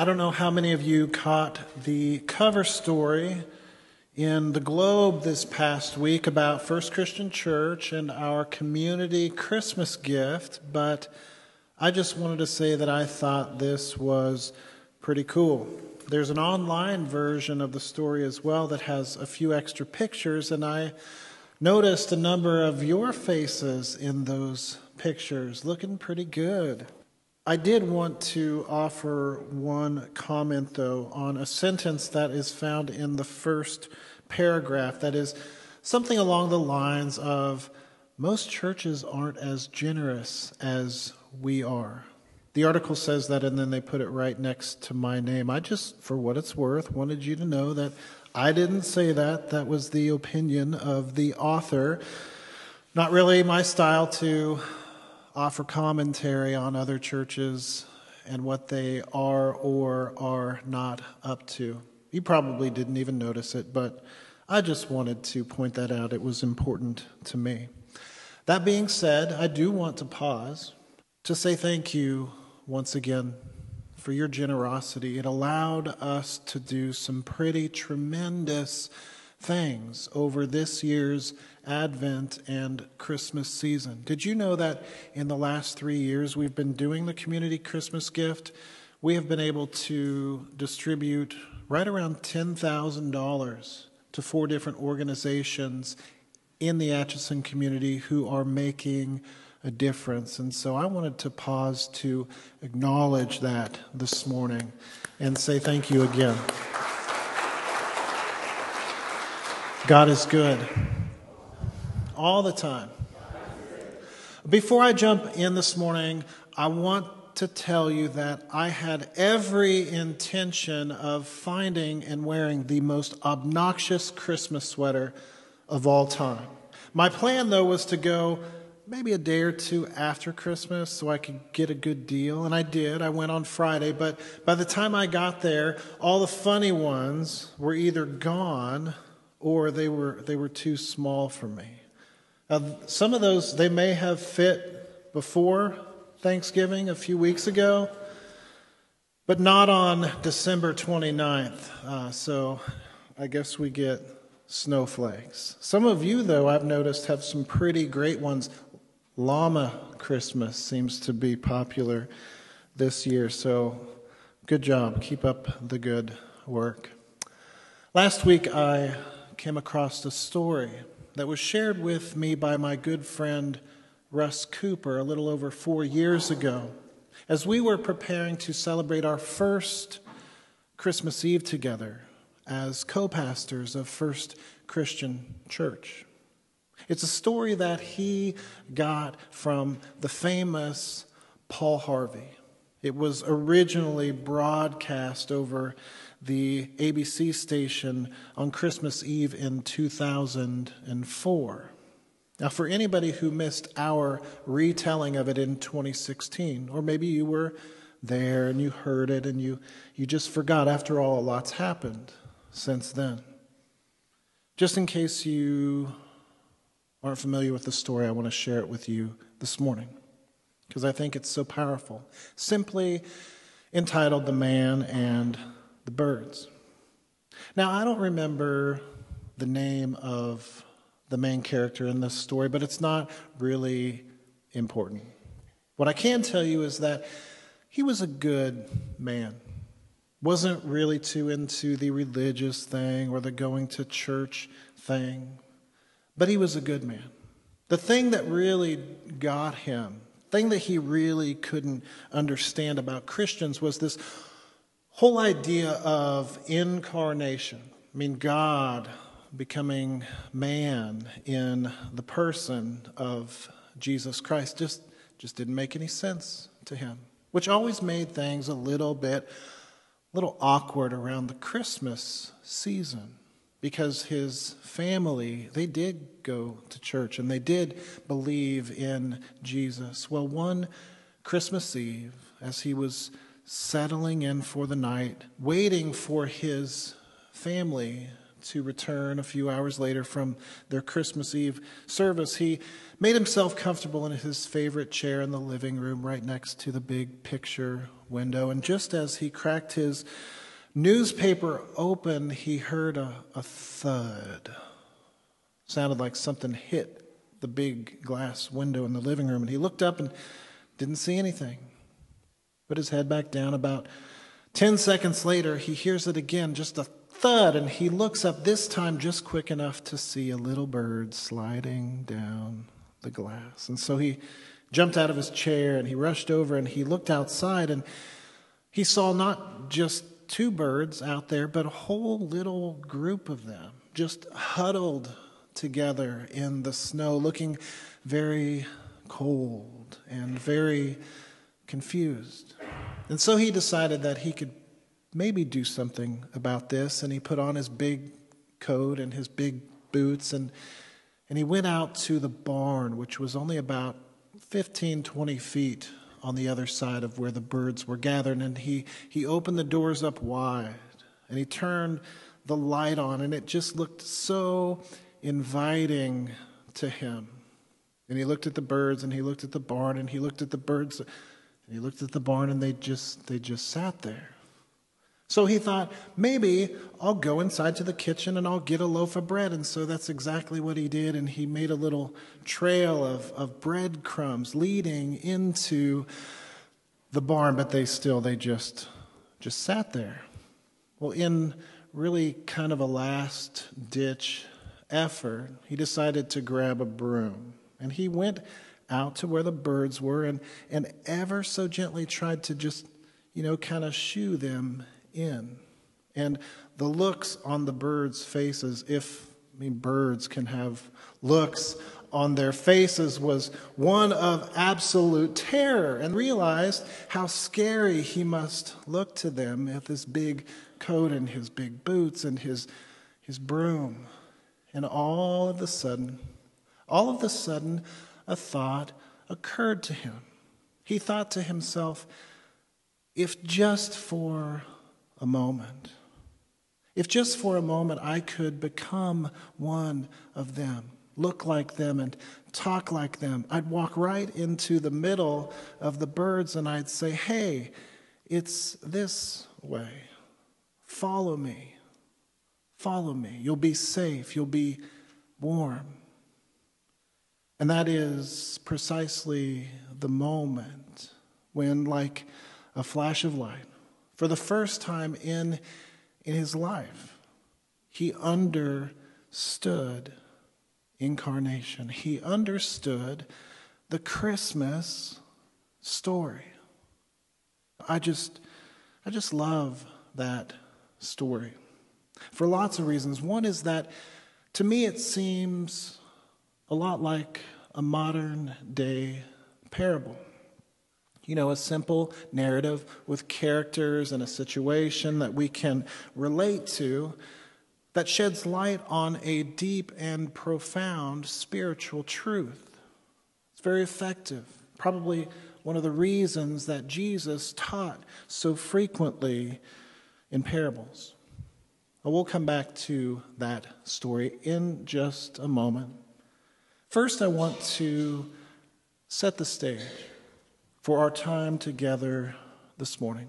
I don't know how many of you caught the cover story in the Globe this past week about First Christian Church and our community Christmas gift, but I just wanted to say that I thought this was pretty cool. There's an online version of the story as well that has a few extra pictures, and I noticed a number of your faces in those pictures looking pretty good. I did want to offer one comment, though, on a sentence that is found in the first paragraph that is something along the lines of most churches aren't as generous as we are. The article says that, and then they put it right next to my name. I just, for what it's worth, wanted you to know that I didn't say that. That was the opinion of the author. Not really my style to offer commentary on other churches and what they are or are not up to. You probably didn't even notice it, but I just wanted to point that out. It was important to me. That being said, I do want to pause to say thank you once again for your generosity. It allowed us to do some pretty tremendous things over this year's Advent and Christmas season. Did you know that in the last three years we've been doing the community Christmas gift? We have been able to distribute right around $10,000 to four different organizations in the Atchison community who are making a difference. And so I wanted to pause to acknowledge that this morning and say thank you again. God is good all the time. Before I jump in this morning, I want to tell you that I had every intention of finding and wearing the most obnoxious Christmas sweater of all time. My plan, though, was to go maybe a day or two after Christmas so I could get a good deal. And I did. I went on Friday. But by the time I got there, all the funny ones were either gone or they were, they were too small for me. Now, some of those, they may have fit before Thanksgiving a few weeks ago, but not on December 29th. Uh, so I guess we get snowflakes. Some of you, though, I've noticed have some pretty great ones. Llama Christmas seems to be popular this year, so good job. Keep up the good work. Last week, I came across a story that was shared with me by my good friend Russ Cooper a little over four years ago as we were preparing to celebrate our first Christmas Eve together as co pastors of First Christian Church. It's a story that he got from the famous Paul Harvey. It was originally broadcast over the ABC station on Christmas Eve in 2004. Now, for anybody who missed our retelling of it in 2016, or maybe you were there and you heard it and you, you just forgot, after all, a lot's happened since then. Just in case you aren't familiar with the story, I want to share it with you this morning because I think it's so powerful. Simply entitled The Man and the birds. Now, I don't remember the name of the main character in this story, but it's not really important. What I can tell you is that he was a good man. Wasn't really too into the religious thing or the going to church thing, but he was a good man. The thing that really got him, thing that he really couldn't understand about Christians was this whole idea of incarnation. I mean, God becoming man in the person of Jesus Christ just, just didn't make any sense to him, which always made things a little bit, a little awkward around the Christmas season because his family, they did go to church and they did believe in Jesus. Well, one Christmas Eve, as he was settling in for the night, waiting for his family to return a few hours later from their Christmas Eve service, he made himself comfortable in his favorite chair in the living room right next to the big picture window. And just as he cracked his newspaper open, he heard a, a thud. Sounded like something hit the big glass window in the living room. And he looked up and didn't see anything. Put his head back down. About 10 seconds later, he hears it again, just a thud, and he looks up, this time just quick enough to see a little bird sliding down the glass. And so he jumped out of his chair and he rushed over and he looked outside and he saw not just two birds out there, but a whole little group of them just huddled together in the snow, looking very cold and very confused. And so he decided that he could maybe do something about this, and he put on his big coat and his big boots, and, and he went out to the barn, which was only about 15, 20 feet on the other side of where the birds were gathered, and he, he opened the doors up wide, and he turned the light on, and it just looked so inviting to him. And he looked at the birds and he looked at the barn and he looked at the birds and he looked at the barn and they just they just sat there. So he thought, maybe I'll go inside to the kitchen and I'll get a loaf of bread. And so that's exactly what he did. And he made a little trail of, of breadcrumbs leading into the barn, but they still, they just, just sat there. Well, in really kind of a last ditch effort, he decided to grab a broom. And he went out to where the birds were and, and ever so gently tried to just, you know, kind of shoo them in. And the looks on the birds' faces, if I mean birds can have looks on their faces, was one of absolute terror and realized how scary he must look to them with his big coat and his big boots and his, his broom. And all of a sudden, all of a sudden, a thought occurred to him. He thought to himself, if just for a moment, if just for a moment I could become one of them, look like them, and talk like them, I'd walk right into the middle of the birds and I'd say, Hey, it's this way. Follow me. Follow me. You'll be safe. You'll be warm. And that is precisely the moment when, like a flash of light, for the first time in, in his life, he understood incarnation. He understood the Christmas story. I just, I just love that story for lots of reasons. One is that to me it seems a lot like a modern day parable. You know, a simple narrative with characters and a situation that we can relate to that sheds light on a deep and profound spiritual truth. It's very effective. Probably one of the reasons that Jesus taught so frequently in parables. We'll come back to that story in just a moment. First, I want to set the stage for our time together this morning.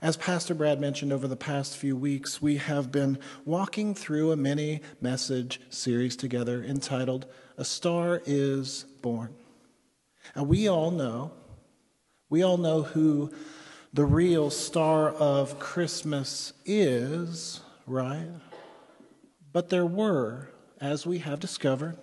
As Pastor Brad mentioned over the past few weeks, we have been walking through a mini message series together entitled A Star is Born. And we all know, we all know who the real star of Christmas is, right? But there were, as we have discovered,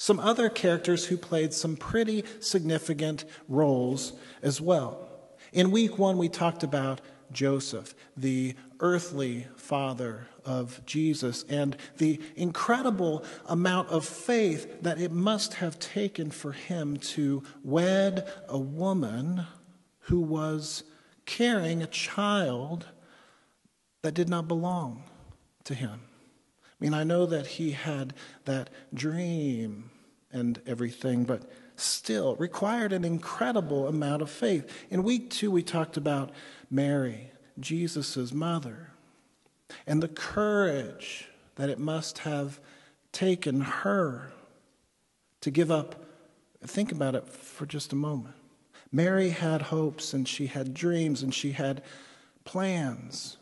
some other characters who played some pretty significant roles as well. In week one, we talked about Joseph, the earthly father of Jesus, and the incredible amount of faith that it must have taken for him to wed a woman who was carrying a child that did not belong to him. I mean, I know that he had that dream and everything, but still required an incredible amount of faith. In week two, we talked about Mary, Jesus' mother. and the courage that it must have taken her to give up. Think about it for just a moment. Mary had hopes and she had dreams and she had plans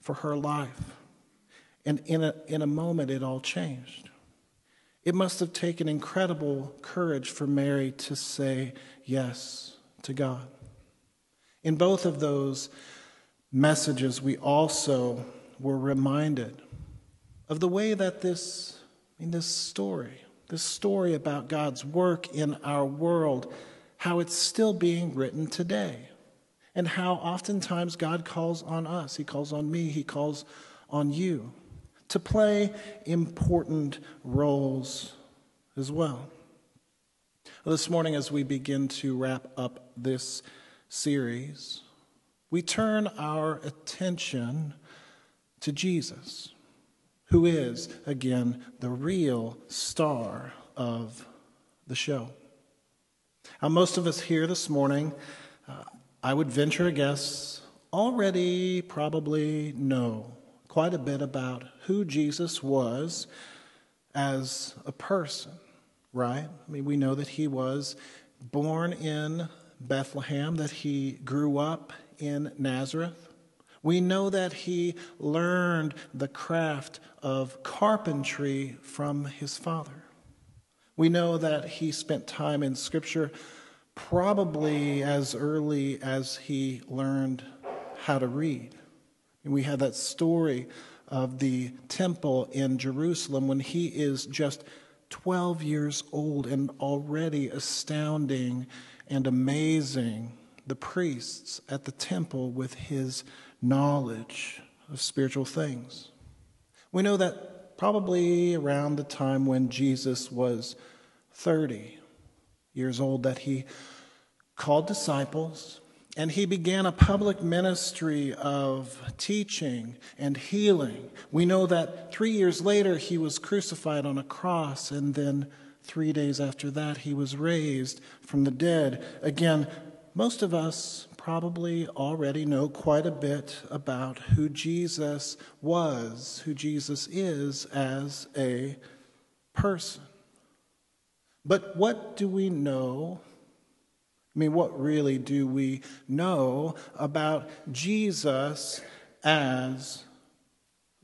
for her life. And in a, in a moment, it all changed. It must have taken incredible courage for Mary to say yes to God. In both of those messages, we also were reminded of the way that this, I mean, this story, this story about God's work in our world, how it's still being written today, and how oftentimes God calls on us. He calls on me, He calls on you to play important roles as well. This morning, as we begin to wrap up this series, we turn our attention to Jesus, who is, again, the real star of the show. Now, most of us here this morning, uh, I would venture a guess, already probably know quite a bit about who Jesus was as a person, right? I mean, we know that he was born in Bethlehem, that he grew up in Nazareth. We know that he learned the craft of carpentry from his father. We know that he spent time in Scripture probably as early as he learned how to read. And we have that story of the temple in Jerusalem when he is just 12 years old and already astounding and amazing the priests at the temple with his knowledge of spiritual things. We know that probably around the time when Jesus was 30 years old that he called disciples and he began a public ministry of teaching and healing. We know that three years later he was crucified on a cross, and then three days after that he was raised from the dead. Again, most of us probably already know quite a bit about who Jesus was, who Jesus is as a person. But what do we know I mean, what really do we know about Jesus as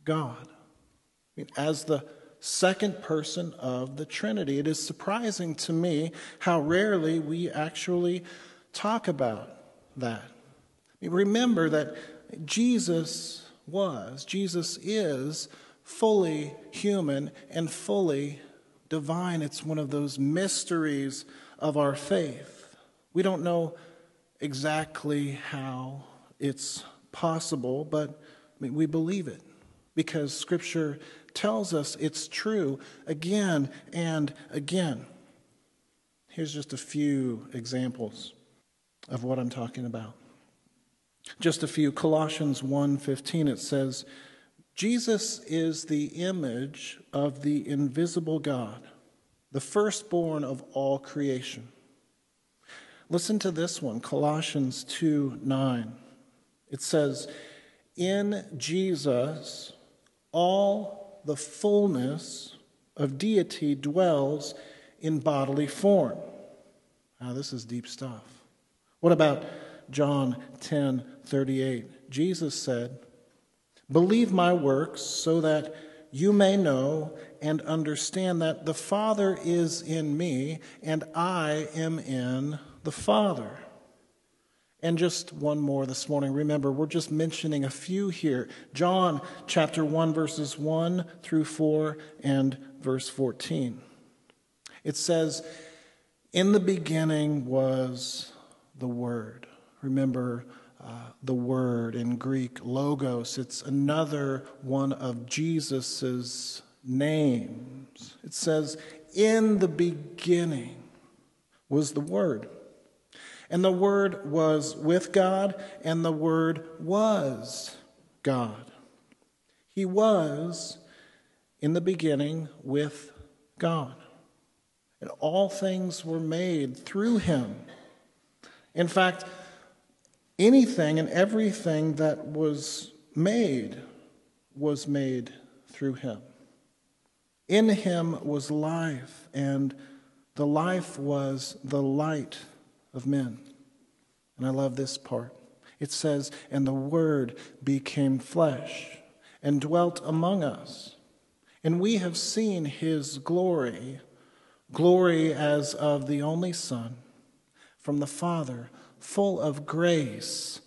God? I mean, as the second person of the Trinity. It is surprising to me how rarely we actually talk about that. I mean, remember that Jesus was, Jesus is fully human and fully divine. It's one of those mysteries of our faith. We don't know exactly how it's possible, but we believe it because Scripture tells us it's true again and again. Here's just a few examples of what I'm talking about. Just a few. Colossians 1:15 it says, Jesus is the image of the invisible God, the firstborn of all creation. Listen to this one, Colossians 2 9. It says, In Jesus, all the fullness of deity dwells in bodily form. Now, this is deep stuff. What about John 10 38? Jesus said, Believe my works so that you may know and understand that the Father is in me and I am in the Father. And just one more this morning. Remember, we're just mentioning a few here. John chapter 1, verses 1 through 4 and verse 14. It says, In the beginning was the Word. Remember, uh, the word in Greek, logos. It's another one of Jesus's names. It says, In the beginning was the Word. And the Word was with God, and the Word was God. He was in the beginning with God. And all things were made through him. In fact, anything and everything that was made was made through him. In him was life, and the life was the light of men. And I love this part. It says, And the Word became flesh and dwelt among us. And we have seen his glory, glory as of the only Son from the Father, full of grace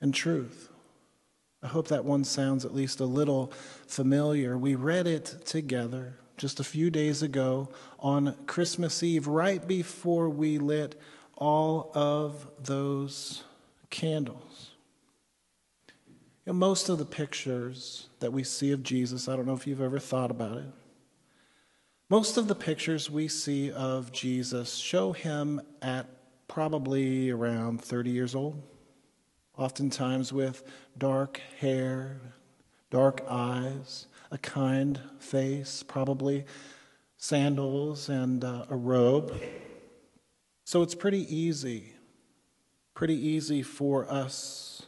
and truth. I hope that one sounds at least a little familiar. We read it together just a few days ago on Christmas Eve, right before we lit all of those candles. You know, most of the pictures that we see of Jesus, I don't know if you've ever thought about it, most of the pictures we see of Jesus show him at probably around 30 years old oftentimes with dark hair, dark eyes, a kind face, probably sandals and uh, a robe. So it's pretty easy, pretty easy for us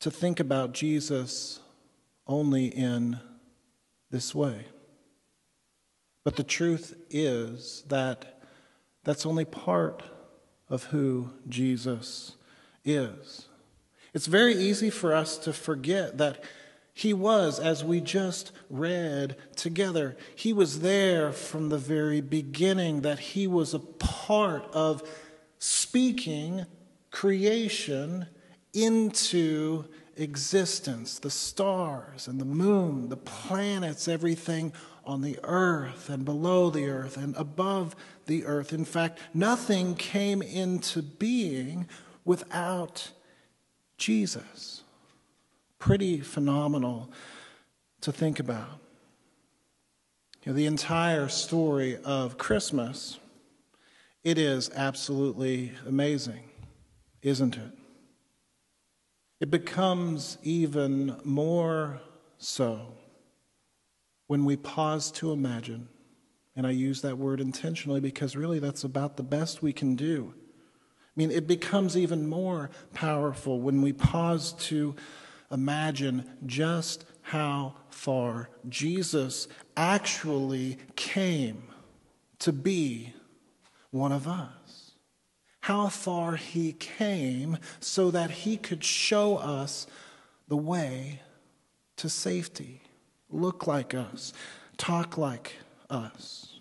to think about Jesus only in this way. But the truth is that that's only part of who Jesus is. It's very easy for us to forget that he was, as we just read together, he was there from the very beginning, that he was a part of speaking creation into existence the stars and the moon, the planets, everything on the earth and below the earth and above the earth. In fact, nothing came into being without Jesus. Pretty phenomenal to think about. You know, the entire story of Christmas, it is absolutely amazing, isn't it? It becomes even more so when we pause to imagine, and I use that word intentionally because really that's about the best we can do I mean, it becomes even more powerful when we pause to imagine just how far Jesus actually came to be one of us. How far he came so that he could show us the way to safety, look like us, talk like us.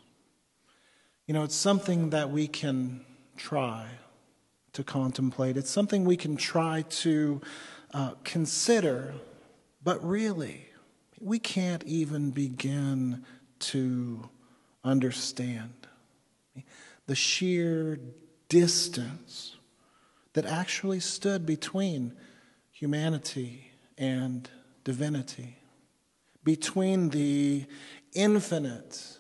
You know, it's something that we can try to contemplate. It's something we can try to uh, consider, but really, we can't even begin to understand the sheer distance that actually stood between humanity and divinity, between the infinite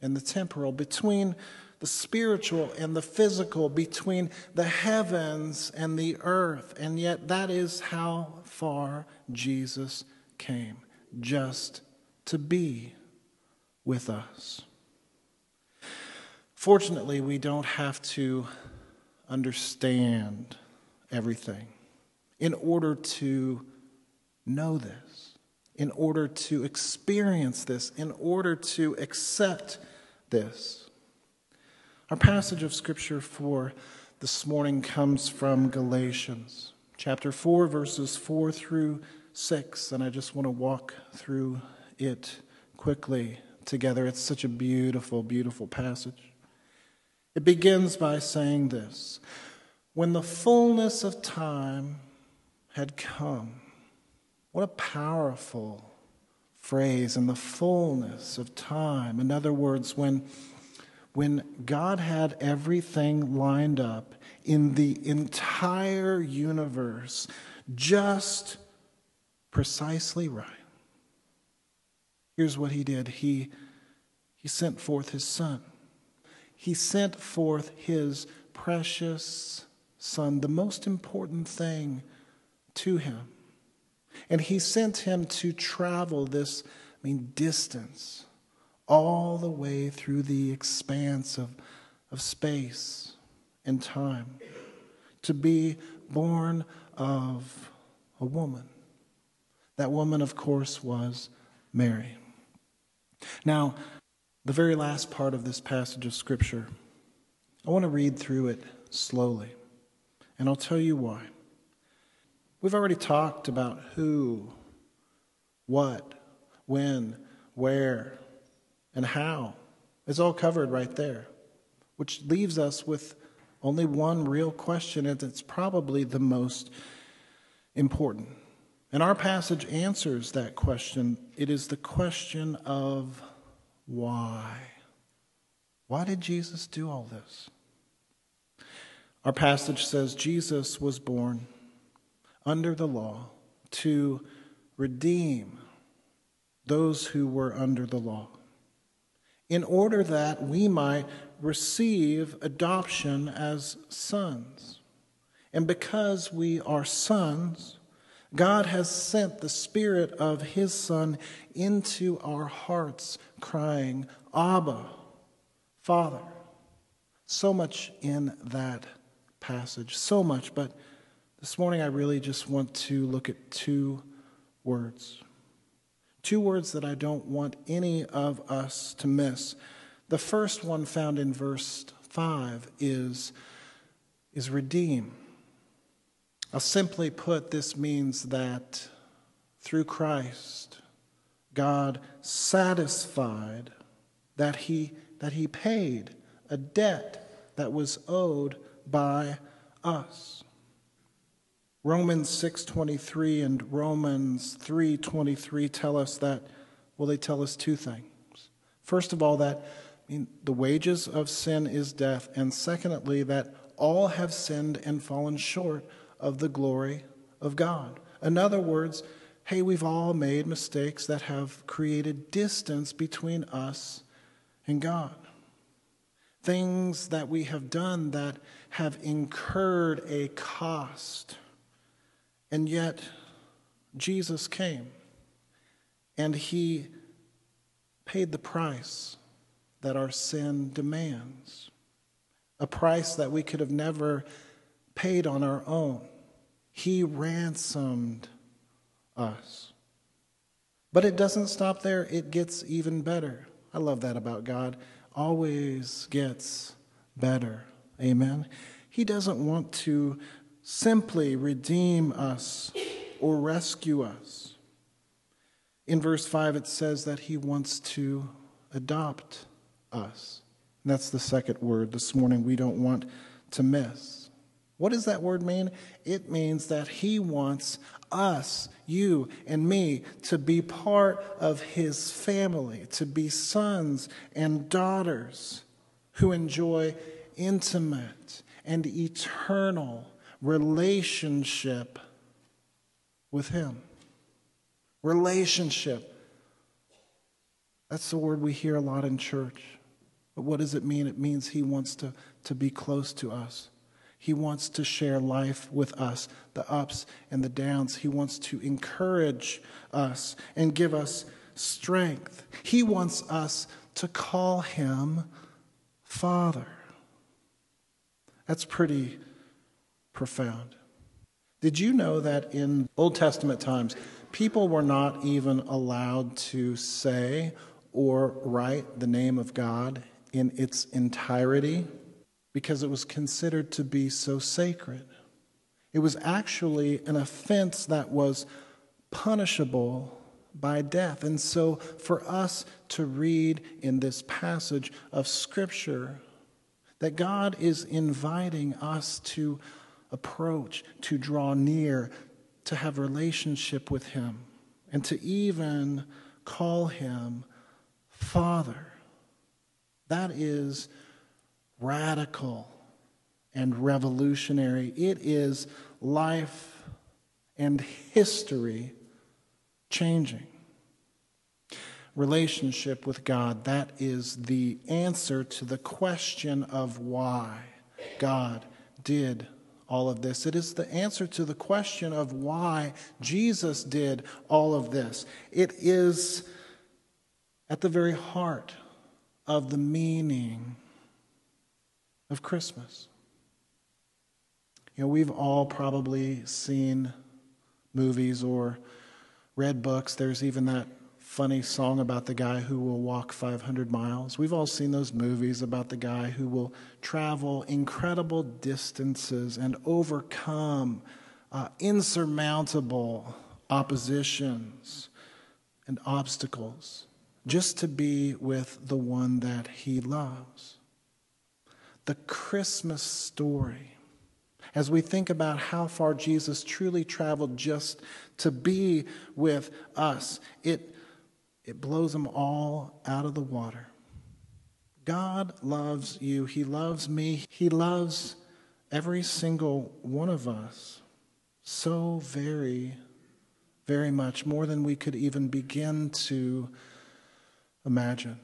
and the temporal, between the spiritual and the physical, between the heavens and the earth. And yet, that is how far Jesus came, just to be with us. Fortunately, we don't have to understand everything in order to know this, in order to experience this, in order to accept this. Our passage of scripture for this morning comes from Galatians chapter 4, verses 4 through 6, and I just want to walk through it quickly together. It's such a beautiful, beautiful passage. It begins by saying this When the fullness of time had come, what a powerful phrase, in the fullness of time. In other words, when when God had everything lined up in the entire universe just precisely right. Here's what he did he, he sent forth his son. He sent forth his precious son, the most important thing to him. And he sent him to travel this, I mean, distance all the way through the expanse of, of space and time, to be born of a woman, That woman, of course, was Mary. Now, the very last part of this passage of Scripture, I want to read through it slowly, and I'll tell you why. We've already talked about who, what, when, where, and how. It's all covered right there, which leaves us with only one real question, and it's probably the most important. And our passage answers that question. It is the question of why. Why did Jesus do all this? Our passage says Jesus was born under the law to redeem those who were under the law, in order that we might receive adoption as sons. And because we are sons, God has sent the Spirit of His Son into our hearts, crying, Abba, Father. So much in that passage, so much. But this morning I really just want to look at two words. Two words that I don't want any of us to miss. The first one found in verse 5 is, is redeem. I'll simply put, this means that through Christ, God satisfied that he, that he paid a debt that was owed by us. Romans 6:23 and Romans 3:23 tell us that well they tell us two things. First of all that I mean, the wages of sin is death and secondly that all have sinned and fallen short of the glory of God. In other words, hey, we've all made mistakes that have created distance between us and God. Things that we have done that have incurred a cost. And yet, Jesus came and he paid the price that our sin demands, a price that we could have never paid on our own. He ransomed us. But it doesn't stop there, it gets even better. I love that about God. Always gets better. Amen. He doesn't want to simply redeem us or rescue us. In verse 5, it says that he wants to adopt us. And that's the second word this morning we don't want to miss. What does that word mean? It means that He wants us, you and me, to be part of His family, to be sons and daughters who enjoy intimate and eternal relationship with Him. Relationship. That's the word we hear a lot in church. But what does it mean? It means He wants to, to be close to us. He wants to share life with us, the ups and the downs. He wants to encourage us and give us strength. He wants us to call him Father. That's pretty profound. Did you know that in Old Testament times, people were not even allowed to say or write the name of God in its entirety? because it was considered to be so sacred. It was actually an offense that was punishable by death. And so, for us to read in this passage of Scripture that God is inviting us to approach, to draw near, to have relationship with Him, and to even call Him Father. That is radical and revolutionary. It is life and history changing. Relationship with God, that is the answer to the question of why God did all of this. It is the answer to the question of why Jesus did all of this. It is at the very heart of the meaning of Christmas. You know, we've all probably seen movies or read books. There's even that funny song about the guy who will walk 500 miles. We've all seen those movies about the guy who will travel incredible distances and overcome uh, insurmountable oppositions and obstacles just to be with the one that he loves. The Christmas story, as we think about how far Jesus truly traveled just to be with us, it it blows them all out of the water. God loves you. He loves me. He loves every single one of us so very, very much, more than we could even begin to imagine.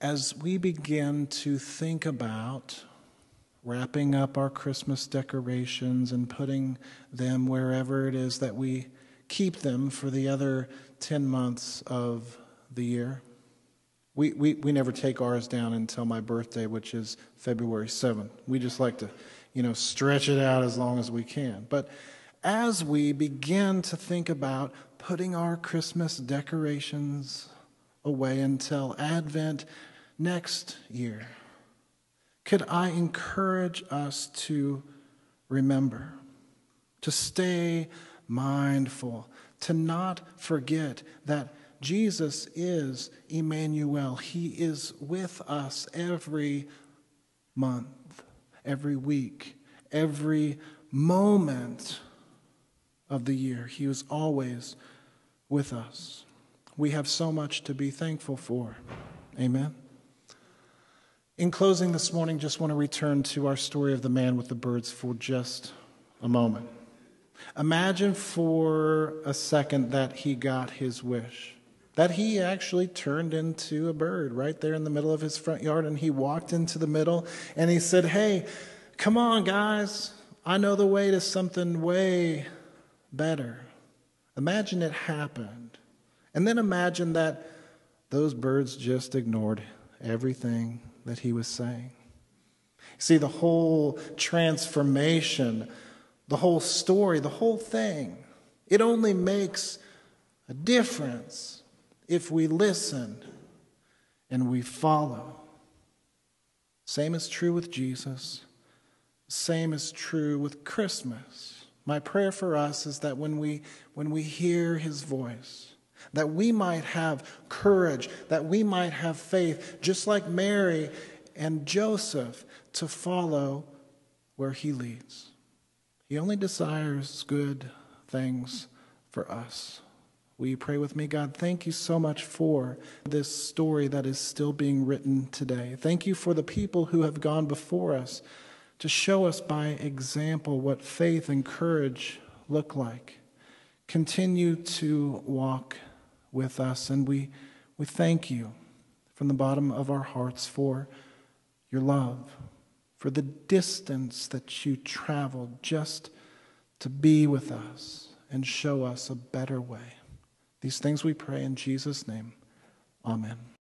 As we begin to think about wrapping up our Christmas decorations and putting them wherever it is that we keep them for the other 10 months of the year. We, we, we never take ours down until my birthday, which is February 7th. We just like to, you know, stretch it out as long as we can. But as we begin to think about putting our Christmas decorations away until Advent next year, could I encourage us to remember, to stay mindful, to not forget that Jesus is Emmanuel. He is with us every month, every week, every moment of the year. He is always with us. We have so much to be thankful for. Amen. In closing this morning, just want to return to our story of the man with the birds for just a moment. Imagine for a second that he got his wish. That he actually turned into a bird right there in the middle of his front yard and he walked into the middle and he said, Hey, come on, guys. I know the way to something way better. Imagine it happened. And then imagine that those birds just ignored everything that he was saying. See, the whole transformation the whole story, the whole thing. It only makes a difference if we listen and we follow. Same is true with Jesus. Same is true with Christmas. My prayer for us is that when we when we hear his voice, that we might have courage, that we might have faith, just like Mary and Joseph, to follow where he leads. He only desires good things for us. Will you pray with me? God, thank you so much for this story that is still being written today. Thank you for the people who have gone before us to show us by example what faith and courage look like. Continue to walk with us, and we, we thank you from the bottom of our hearts for your love for the distance that you traveled just to be with us and show us a better way. These things we pray in Jesus' name. Amen.